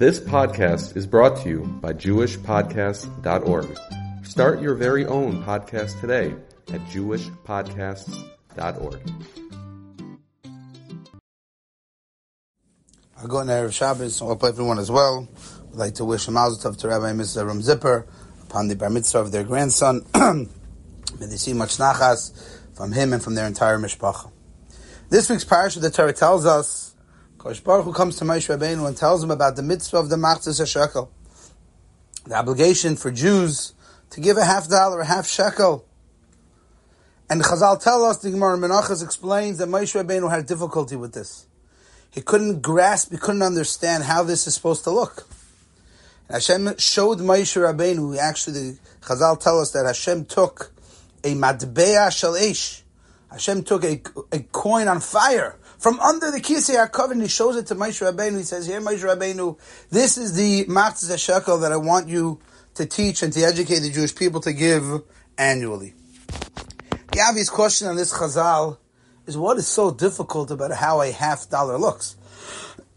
This podcast is brought to you by JewishPodcasts.org. Start your very own podcast today at JewishPodcasts.org. I go in Erev Shabbos, hope everyone as well. I'd like to wish a mazel tov to Rabbi Mrs. Ram Zipper upon the bar mitzvah of their grandson. May they see much nachas from him and from their entire mishpacha. This week's parasha, the Torah tells us Kosh Baruch Hu comes to Moshe Rabbeinu and tells him about the mitzvah of the Machzis HaShekel. The obligation for Jews to give a half dollar, a half shekel. And Chazal tell us, the Gemara Menachos explains that Moshe Rabbeinu had difficulty with this. He couldn't grasp, he couldn't understand how this is supposed to look. And Hashem showed Moshe Rabbeinu, actually Chazal tell us that Hashem took a matbeah shel Hashem took a, a coin on fire from under the Kisei HaKavod, he shows it to Moshe Rabbeinu. He says, here, Moshe Rabbeinu, this is the Machzah Shekel that I want you to teach and to educate the Jewish people to give annually. The obvious question on this Chazal is what is so difficult about how a half dollar looks?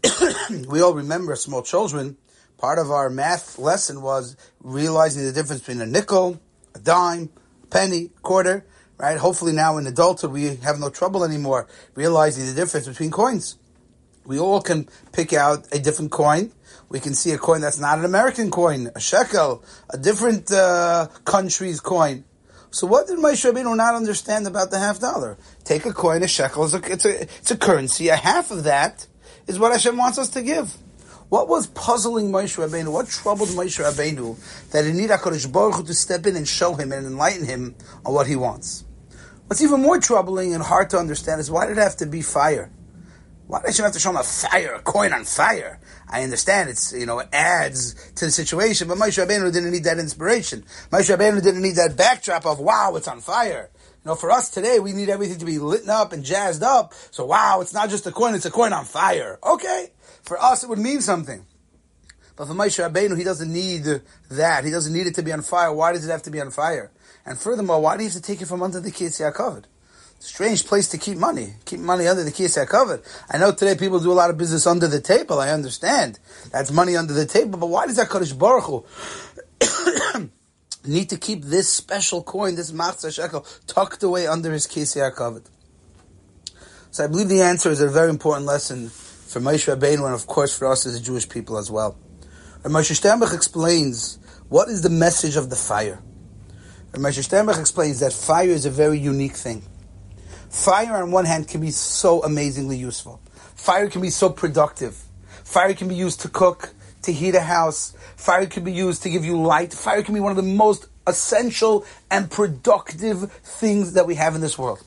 we all remember small children. Part of our math lesson was realizing the difference between a nickel, a dime, a penny, a quarter right? Hopefully now in adulthood we have no trouble anymore realizing the difference between coins. We all can pick out a different coin. We can see a coin that's not an American coin, a shekel, a different uh, country's coin. So what did Moshe Rabbeinu not understand about the half dollar? Take a coin, a shekel, it's a, it's a, it's a currency. A half of that is what Hashem wants us to give. What was puzzling Moshe Rabbeinu? What troubled Moshe Rabbeinu that he needed HaKadosh Baruch Hu to step in and show him and enlighten him on what he wants? What's even more troubling and hard to understand is why did it have to be fire? Why did you have to show him a fire, a coin on fire? I understand it's, you know, it adds to the situation, but Moshe Rabbeinu didn't need that inspiration. Moshe Rabbeinu didn't need that backdrop of, wow, it's on fire. You know, for us today, we need everything to be lit up and jazzed up. So, wow, it's not just a coin, it's a coin on fire. Okay. For us, it would mean something. But for Moshe Rabbeinu, he doesn't need that. He doesn't need it to be on fire. Why does it have to be on fire? And furthermore, why do you have to take it from under the Kisei HaKavod? Strange place to keep money. Keep money under the Kisei HaKavod. I know today people do a lot of business under the table. I understand. That's money under the table. But why does that Kodesh Baruch Hu need to keep this special coin, this Machzah Shekel, tucked away under his Kisei HaKavod? So I believe the answer is a very important lesson for Moshe Rabbeinu and of course for us as a Jewish people as well. And Moshe Sternbuch explains what is the message of the fire. And Moshe Sternbuch explains that fire is a very unique thing. Fire on one hand can be so amazingly useful. Fire can be so productive. Fire can be used to cook, to heat a house. Fire can be used to give you light. Fire can be one of the most essential and productive things that we have in this world.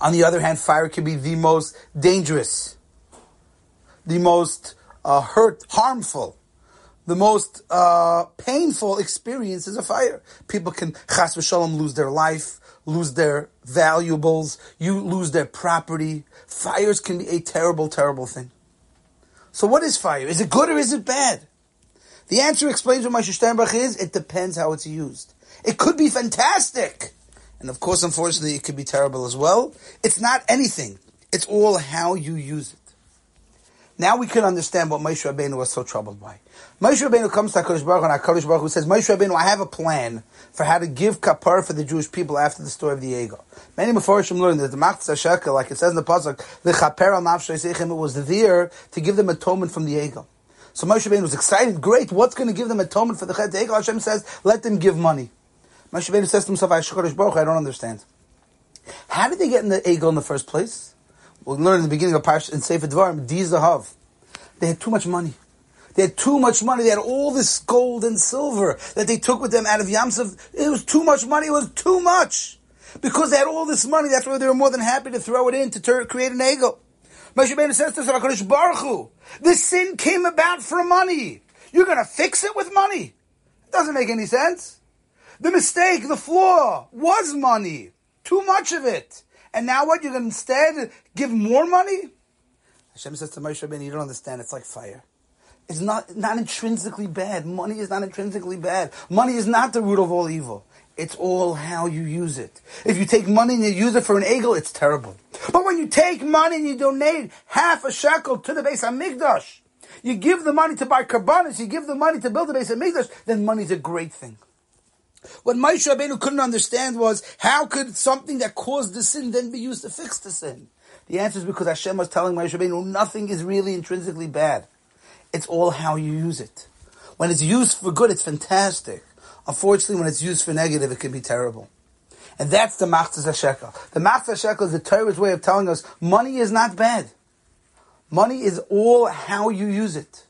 On the other hand, fire can be the most dangerous the most uh, hurt, harmful, the most uh, painful experience is a fire. People can chas v'shalom lose their life, lose their valuables, you lose their property. Fires can be a terrible, terrible thing. So what is fire? Is it good or is it bad? The answer explains what Moshe Sternbuch is. It depends how it's used. It could be fantastic. And of course, unfortunately, it could be terrible as well. It's not anything. It's all how you use it. Now we can understand what Moshe Rabbeinu was so troubled by. Moshe Rabbeinu comes to HaKadosh Baruch and HaKadosh Baruch Hu says, Moshe Rabbeinu, I have a plan for how to give kapar for the Jewish people after the story of the Egel. Many Meforshim learned that the Machzah Shekel, like it says in the Pasuk, the Chaper al it was there to give them atonement from the Egel. So Moshe Rabbeinu was excited, great, what's going to give them atonement for the Chet Egel? Hashem says, let them give money. Moshe Rabbeinu says to himself, HaKadosh Baruch I don't understand. How did they get in the Egel in the first place? We'll learn in the beginning of Parsh and Sefer Dvarim, Dizahav. They had too much money. They had too much money. They had all this gold and silver that they took with them out of Yamsuf. It was too much money. It was too much. Because they had all this money, that's why they were more than happy to throw it in to create an Egel. Moshe says to Baruch Hu, this sin came about for money. You're going to fix it with money. It doesn't make any sense. The mistake, the flaw, was money. Too much of it. And now what? You're going to instead give more money? Hashem says to Moshe Rabbeinu, you don't understand, it's like fire. It's not, not intrinsically bad. Money is not intrinsically bad. Money is not the root of all evil. It's all how you use it. If you take money and you use it for an Egel, it's terrible. But when you take money and you donate half a shekel to the base of Mikdash, You give the money to buy korbanos, you give the money to build a base of Mikdash, then money's a great thing. What Moshe Rabbeinu couldn't understand was, how could something that caused the sin then be used to fix the sin? The answer is because Hashem was telling Moshe Rabbeinu, nothing is really intrinsically bad. It's all how you use it. When it's used for good, it's fantastic. Unfortunately, when it's used for negative, it can be terrible. And that's the Machzas HaShekel. The Machzas HaShekel is the Torah's way of telling us money is not bad. Money is all how you use it.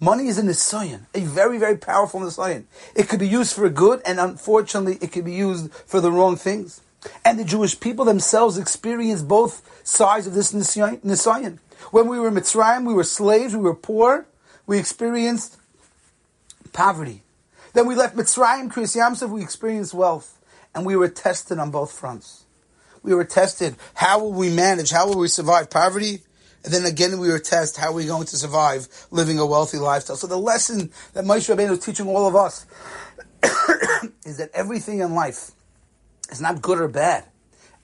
Money is a nisayon, a very, very powerful nisayon. It could be used for good, and unfortunately, it could be used for the wrong things. And the Jewish people themselves experienced both sides of this nisayon. When we were Mitzrayim, we were slaves, we were poor, we experienced poverty. Then we left Mitzrayim, Kriyas Yamsuf, we experienced wealth. And we were tested on both fronts. We were tested. How will we manage? How will we survive poverty? And then again, we were tested. How are we going to survive living a wealthy lifestyle? So the lesson that Moshe Rabbeinu is teaching all of us is that everything in life is not good or bad.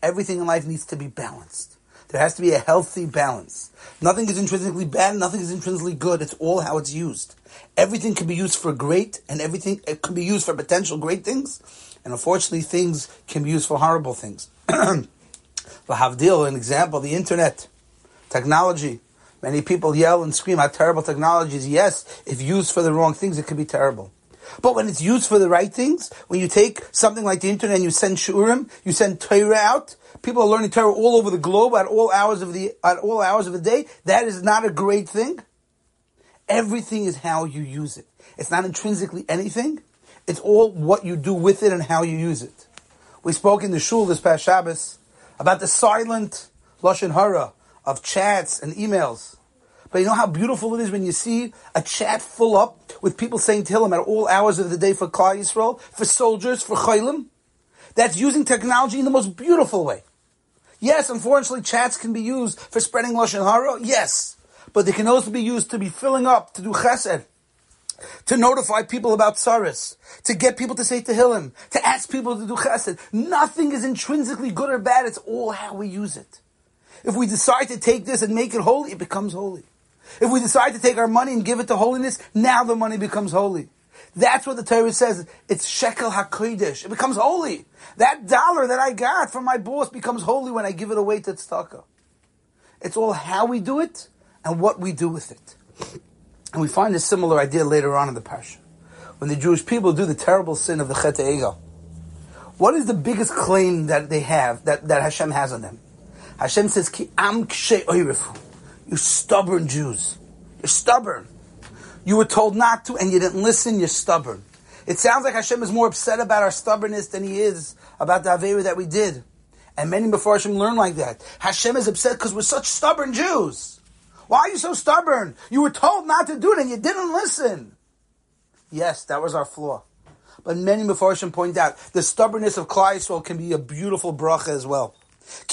Everything in life needs to be balanced. There has to be a healthy balance. Nothing is intrinsically bad, nothing is intrinsically good. It's all how it's used. Everything can be used for great, and everything it can be used for potential great things, and unfortunately, things can be used for horrible things. For Havdil, an example, the internet, technology. Many people yell and scream how terrible technology is. Yes, if used for the wrong things, it can be terrible. But when it's used for the right things, when you take something like the internet and you send shiurim, you send Torah out, people are learning Torah all over the globe at all hours of the at all hours of the day. That is not a great thing. Everything is how you use it. It's not intrinsically anything. It's all what you do with it and how you use it. We spoke in the shul this past Shabbos about the silent lashon hara of chats and emails. But you know how beautiful it is when you see a chat full up with people saying Tehillim at all hours of the day for Klal Yisrael, for soldiers, for Chayalim? That's using technology in the most beautiful way. Yes, unfortunately, chats can be used for spreading Lashon Hara. Yes. But they can also be used to be filling up, to do chesed, to notify people about tsaris, to get people to say Tehillim, to ask people to do chesed. Nothing is intrinsically good or bad. It's all how we use it. If we decide to take this and make it holy, it becomes holy. If we decide to take our money and give it to holiness, now the money becomes holy. That's what the Torah says. It's shekel hakodesh. It becomes holy. That dollar that I got from my boss becomes holy when I give it away to tzedakah. It's all how we do it and what we do with it. And we find a similar idea later on in the Parsha. When the Jewish people do the terrible sin of the Chet Egel. What is the biggest claim that they have, that, that Hashem has on them? Hashem says, Ki am You stubborn Jews. You're stubborn. You were told not to and you didn't listen, you're stubborn. It sounds like Hashem is more upset about our stubbornness than he is about the Avera that we did. And many before Hashem learn like that. Hashem is upset because we're such stubborn Jews. Why are you so stubborn? You were told not to do it and you didn't listen. Yes, that was our flaw. But many Hashem point out the stubbornness of Yisrael can be a beautiful bracha as well.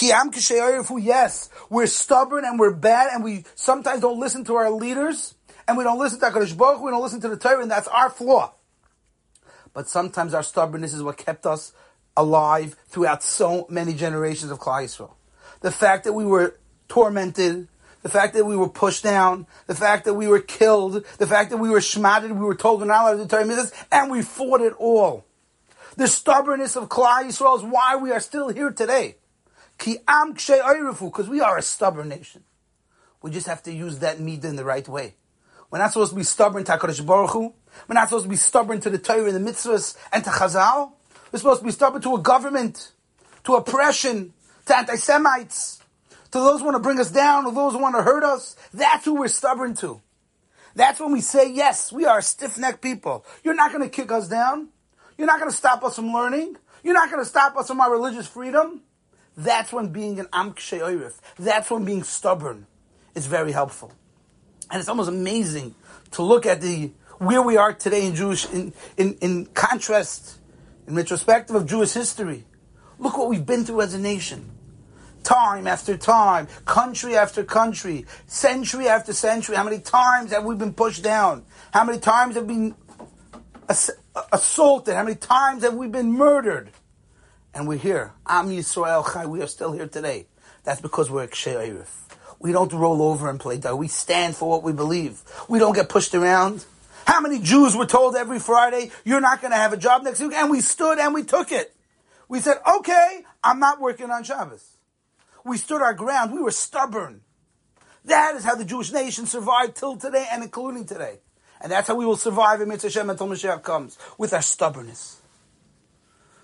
Yes, we're stubborn and we're bad and we sometimes don't listen to our leaders and we don't listen to HaKadosh Baruch we don't listen to the Torah, and that's our flaw. But sometimes our stubbornness is what kept us alive throughout so many generations of Klal Yisrael. The fact that we were tormented, the fact that we were pushed down, the fact that we were killed, the fact that we were shmatted, we were told we're not allowed to Torah and we fought it all. The stubbornness of Klal Yisrael is why we are still here today. Because we are a stubborn nation. We just have to use that meat in the right way. We're not supposed to be stubborn to HaKadosh Baruch Hu. We're not supposed to be stubborn to the Torah and the mitzvahs and to Chazal. We're supposed to be stubborn to a government, to oppression, to anti-Semites, to those who want to bring us down, or those who want to hurt us. That's who we're stubborn to. That's when we say, yes, we are a stiff-necked people. You're not going to kick us down. You're not going to stop us from learning. You're not going to stop us from our religious freedom. That's when being an Am That's when being stubborn is very helpful. And it's almost amazing to look at the where we are today in Jewish in, in, in contrast, in retrospective of Jewish history. Look what we've been through as a nation. Time after time, country after country, century after century. How many times have we been pushed down? How many times have we been ass- assaulted? How many times have we been murdered? And we're here. Am Yisrael Chai. We are still here today. That's because we're Kshe We don't roll over and play dead. We stand for what we believe. We don't get pushed around. How many Jews were told every Friday, you're not going to have a job next week? And we stood and we took it. We said, okay, I'm not working on Shabbos. We stood our ground. We were stubborn. That is how the Jewish nation survived till today and including today. And that's how we will survive in Mitzvah Hashem until Mashiach comes, with our stubbornness.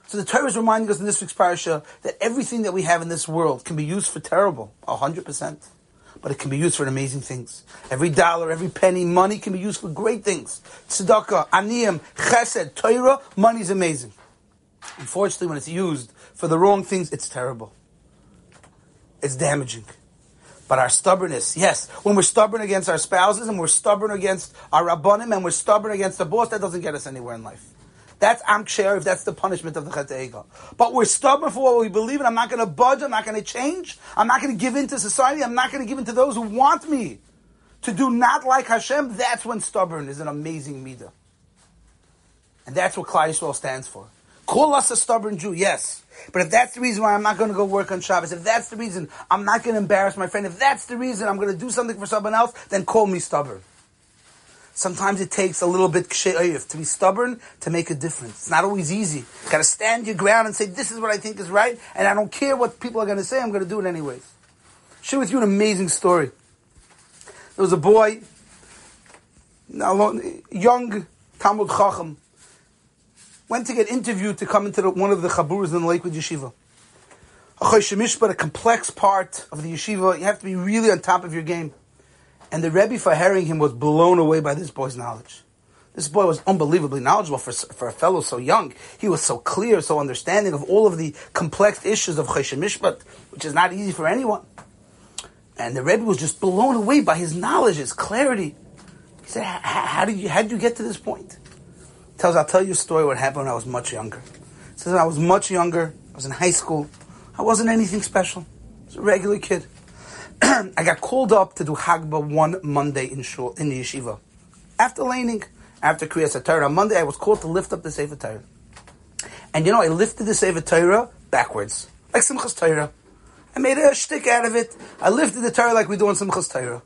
So the Torah is reminding us in this week's parasha that everything that we have in this world can be used for terrible, 100%. But it can be used for amazing things. Every dollar, every penny, money can be used for great things. Tzedakah, aniyim, chesed, Torah, money is amazing. Unfortunately, when it's used for the wrong things, it's terrible. It's damaging. But our stubbornness, yes, when we're stubborn against our spouses and we're stubborn against our rabbanim and we're stubborn against the boss, that doesn't get us anywhere in life. That's am if that's the punishment of the Chet But we're stubborn for what we believe in. I'm not going to budge. I'm not going to change. I'm not going to give in to society. I'm not going to give in to those who want me to do not like Hashem. That's when stubborn is an amazing midah. And that's what Klal Yisrael stands for. Call us a stubborn Jew, yes. But if that's the reason why I'm not going to go work on Shabbos, if that's the reason I'm not going to embarrass my friend, if that's the reason I'm going to do something for someone else, then call me stubborn. Sometimes it takes a little bit to be stubborn to make a difference. It's not always easy. You got to stand your ground and say, "This is what I think is right," and I don't care what people are going to say. I'm going to do it anyways. Share with you an amazing story. There was a boy, young Talmud Chacham, went to get interviewed to come into the, one of the chaburas in the Lakewood Yeshiva. A complex part of the yeshiva. You have to be really on top of your game. And the Rebbe, for hearing him, was blown away by this boy's knowledge. This boy was unbelievably knowledgeable for, for a fellow so young. He was so clear, so understanding of all of the complex issues of Choshen Mishpat, which is not easy for anyone. And the Rebbe was just blown away by his knowledge, his clarity. He said, how did you, how did you get to this point? tells, I'll tell you a story what happened when I was much younger. It says when I was much younger. I was in high school. I wasn't anything special. I was a regular kid. I got called up to do Hagbah one Monday in shul, in the yeshiva. After laning, after Kriyas Torah, on Monday I was called to lift up the Sefer Torah. And you know, I lifted the Sefer Torah backwards, like Simchas Torah. I made a shtick out of it. I lifted the Torah like we do on Simchas Torah.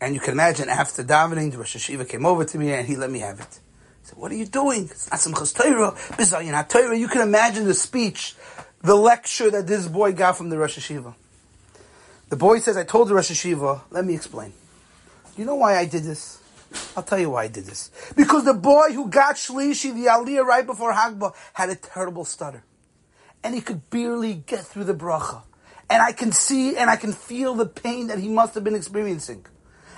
And you can imagine, after davening, the Rosh Yeshiva came over to me and he let me have it said, what are you doing? It's not Simchas Torah, Bizayin Torah. You can imagine the speech, the lecture that this boy got from the Rosh Yeshiva. The boy says, I told the Rosh Yeshiva, let me explain. You know why I did this? I'll tell you why I did this. Because the boy who got Shlishi, the Aliyah right before Hagbah, had a terrible stutter. And he could barely get through the bracha. And I can see and I can feel the pain that he must have been experiencing.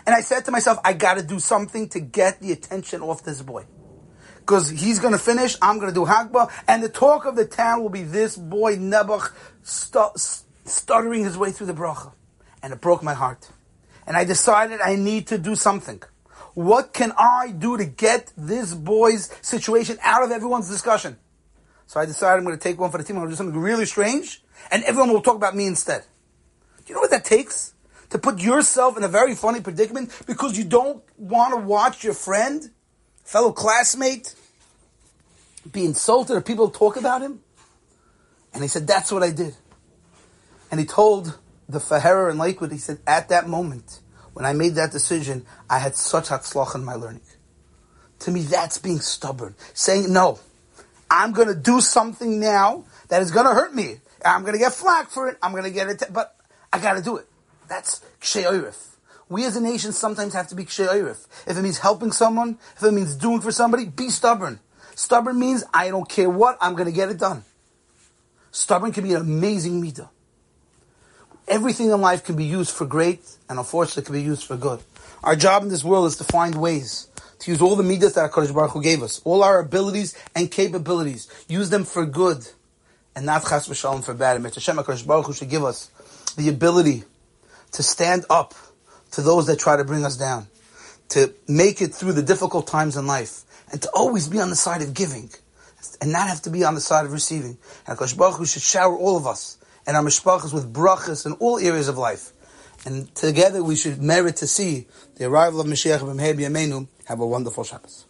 And I said to myself, I gotta do something to get the attention off this boy because he's to finish. I'm to do Hagbah, and the talk of the town will be this boy Nebuch stuttering his way through the bracha, and it broke my heart. And I decided I need to do something. What can I do to get this boy's situation out of everyone's discussion? So I decided I'm going to take one for the team. I'm going to do something really strange, and everyone will talk about me instead. Do you know what that takes? To put yourself in a very funny predicament because you don't want to watch your friend fellow classmate be insulted or people talk about him? And he said, that's what I did. And he told the Faherer in Lakewood, he said, at that moment, when I made that decision, I had such hatzlach in my learning. To me, that's being stubborn. Saying, no, I'm going to do something now that is going to hurt me. I'm going to get flack for it. I'm going to get it, but I got to do it. That's kshe'orif. We as a nation sometimes have to be kshe'orif. If it means helping someone, if it means doing for somebody, be stubborn. Stubborn means I don't care what, I'm going to get it done. Stubborn can be an amazing midah. Everything in life can be used for great, and unfortunately can be used for good. Our job in this world is to find ways to use all the midas that HaKadosh Baruch Hu gave us, all our abilities and capabilities, use them for good, and not chas v'shalom for bad. And Hashem HaKadosh Baruch Hu should give us the ability to stand up to those that try to bring us down, to make it through the difficult times in life, and to always be on the side of giving, and not have to be on the side of receiving. And HaKadosh Baruch Hu should shower all of us and our mishpachas with brachas in all areas of life. And together we should merit to see the arrival of Mashiach B'mhei B'yameinu. Have a wonderful Shabbos.